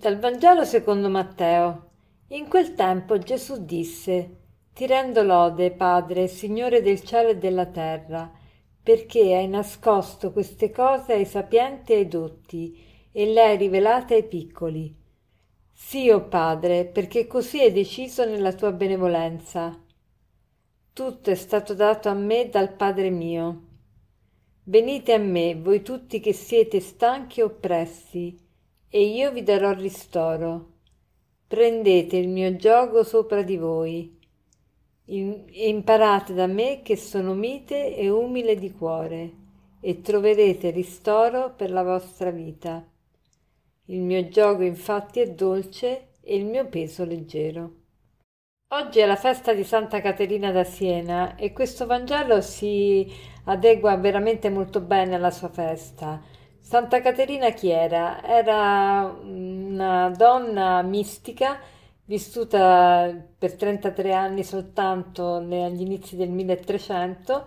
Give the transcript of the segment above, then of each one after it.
Dal Vangelo secondo Matteo. In quel tempo Gesù disse, Ti rendo lode, Padre, Signore del cielo e della terra, perché hai nascosto queste cose ai sapienti e ai dotti, e le hai rivelate ai piccoli. Sì, o oh Padre, perché così hai deciso nella tua benevolenza. Tutto è stato dato a me dal Padre mio. Venite a me, voi tutti che siete stanchi e oppressi, e io vi darò ristoro. Prendete il mio gioco sopra di voi e imparate da me che sono mite e umile di cuore e troverete ristoro per la vostra vita. Il mio gioco infatti è dolce e il mio peso leggero. Oggi è la festa di Santa Caterina da Siena e questo Vangelo si adegua veramente molto bene alla sua festa. Santa Caterina chi era? Era una donna mistica vissuta per 33 anni soltanto agli inizi del 1300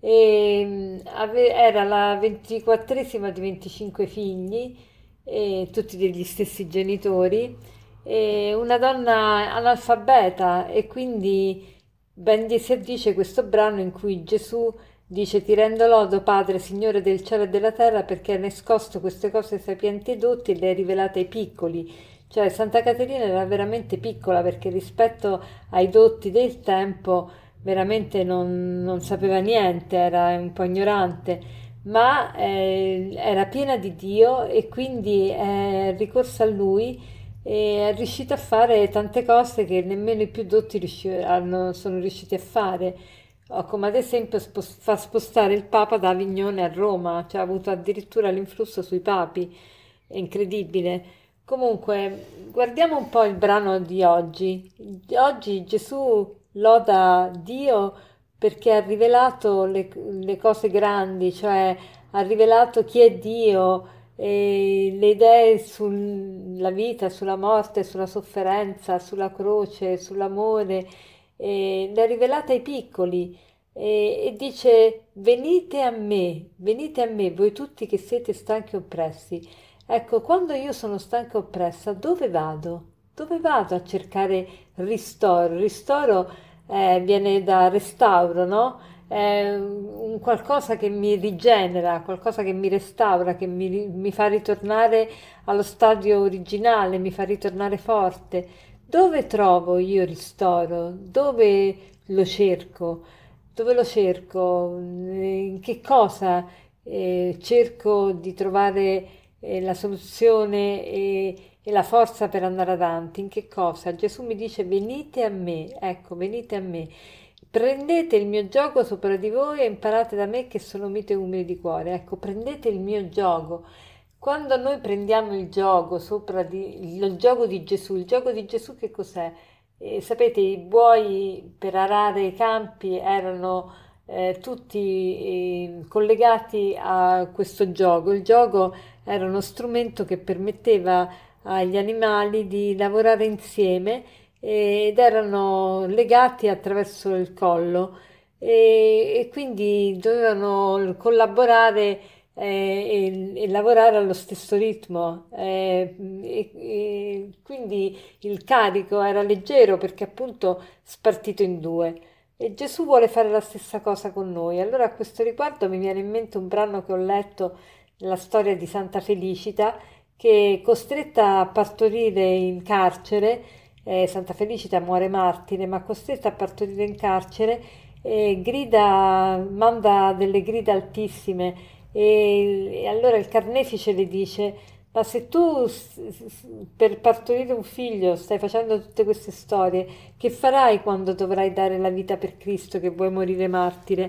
e mm, era la ventiquattresima di 25 figli, tutti degli stessi genitori, una donna analfabeta e quindi ben si addice questo brano in cui Gesù Dice ti rendo lodo, Padre, Signore del cielo e della terra, perché hai nascosto queste cose sapienti e dotti e le hai rivelate ai piccoli. Cioè Santa Caterina era veramente piccola perché rispetto ai dotti del tempo veramente non, non sapeva niente, era un po' ignorante, ma eh, era piena di Dio e quindi è ricorsa a lui e è riuscita a fare tante cose che nemmeno i più dotti riusci- hanno, sono riusciti a fare come ad esempio spost- far spostare il Papa da Avignone a Roma, cioè ha avuto addirittura l'influsso sui papi, è incredibile. Comunque, guardiamo un po' il brano di oggi. Oggi Gesù loda Dio perché ha rivelato le, le cose grandi, cioè ha rivelato chi è Dio, e le idee sulla vita, sulla morte, sulla sofferenza, sulla croce, sull'amore eh, l'ha rivelata ai piccoli eh, e dice venite a me, venite a me voi tutti che siete stanchi e oppressi. Ecco, quando io sono stanca e oppressa, dove vado? Dove vado a cercare ristoro? Ristoro eh, viene da restauro, no? Un qualcosa che mi rigenera, qualcosa che mi restaura, che mi, mi fa ritornare allo stadio originale, mi fa ritornare forte. Dove trovo io ristoro? Dove lo cerco? Dove lo cerco? In che cosa eh, cerco di trovare eh, la soluzione e, e la forza per andare avanti? In che cosa? Gesù mi dice venite a me, ecco, venite a me. Prendete il mio gioco sopra di voi e imparate da me che sono mite e umile di cuore. Ecco, prendete il mio gioco. Quando noi prendiamo il gioco sopra di, il gioco di Gesù, il gioco di Gesù che cos'è? Eh, sapete, i buoi per arare i campi erano eh, tutti eh, collegati a questo gioco. Il gioco era uno strumento che permetteva agli animali di lavorare insieme ed erano legati attraverso il collo e, e quindi dovevano collaborare e, e, lavorare allo stesso ritmo. E, e, quindi il carico era leggero perché appunto spartito in due. E Gesù vuole fare la stessa cosa con noi. Allora a questo riguardo mi viene in mente un brano che ho letto nella storia di Santa Felicita che costretta a partorire in carcere, eh, Santa Felicita muore martire, ma costretta a partorire in carcere, eh, grida, manda delle grida altissime e, e allora il carnefice le dice, ma se tu per partorire un figlio stai facendo tutte queste storie, che farai quando dovrai dare la vita per Cristo che vuoi morire martire?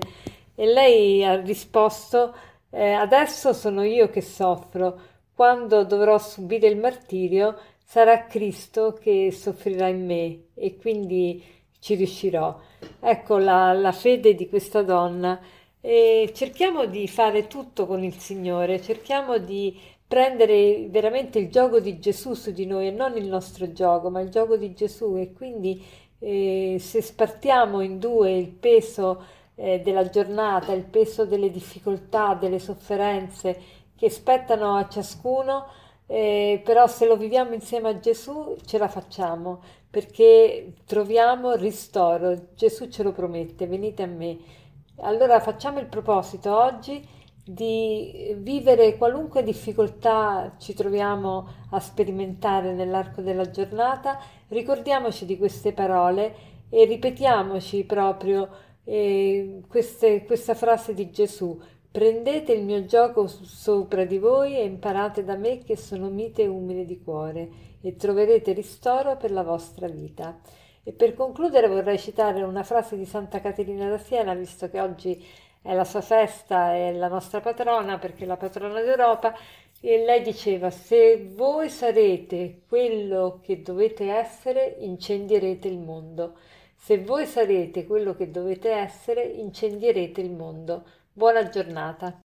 E lei ha risposto, eh, adesso sono io che soffro, quando dovrò subire il martirio sarà Cristo che soffrirà in me e quindi ci riuscirò. Ecco la, la fede di questa donna e cerchiamo di fare tutto con il Signore, cerchiamo di prendere veramente il gioco di Gesù su di noi e non il nostro gioco, ma il gioco di Gesù e quindi eh, se spartiamo in due il peso eh, della giornata, il peso delle difficoltà, delle sofferenze che spettano a ciascuno, eh, però se lo viviamo insieme a Gesù ce la facciamo perché troviamo ristoro. Gesù ce lo promette, venite a me. Allora facciamo il proposito oggi di vivere qualunque difficoltà ci troviamo a sperimentare nell'arco della giornata, ricordiamoci di queste parole e ripetiamoci proprio eh, queste, questa frase di Gesù. Prendete il mio gioco sopra di voi e imparate da me che sono mite e umile di cuore e troverete ristoro per la vostra vita. E per concludere vorrei citare una frase di Santa Caterina da Siena, visto che oggi è la sua festa, è la nostra patrona perché è la patrona d'Europa, e lei diceva se voi sarete quello che dovete essere, incendierete il mondo. Se voi sarete quello che dovete essere, incendierete il mondo. Buona giornata.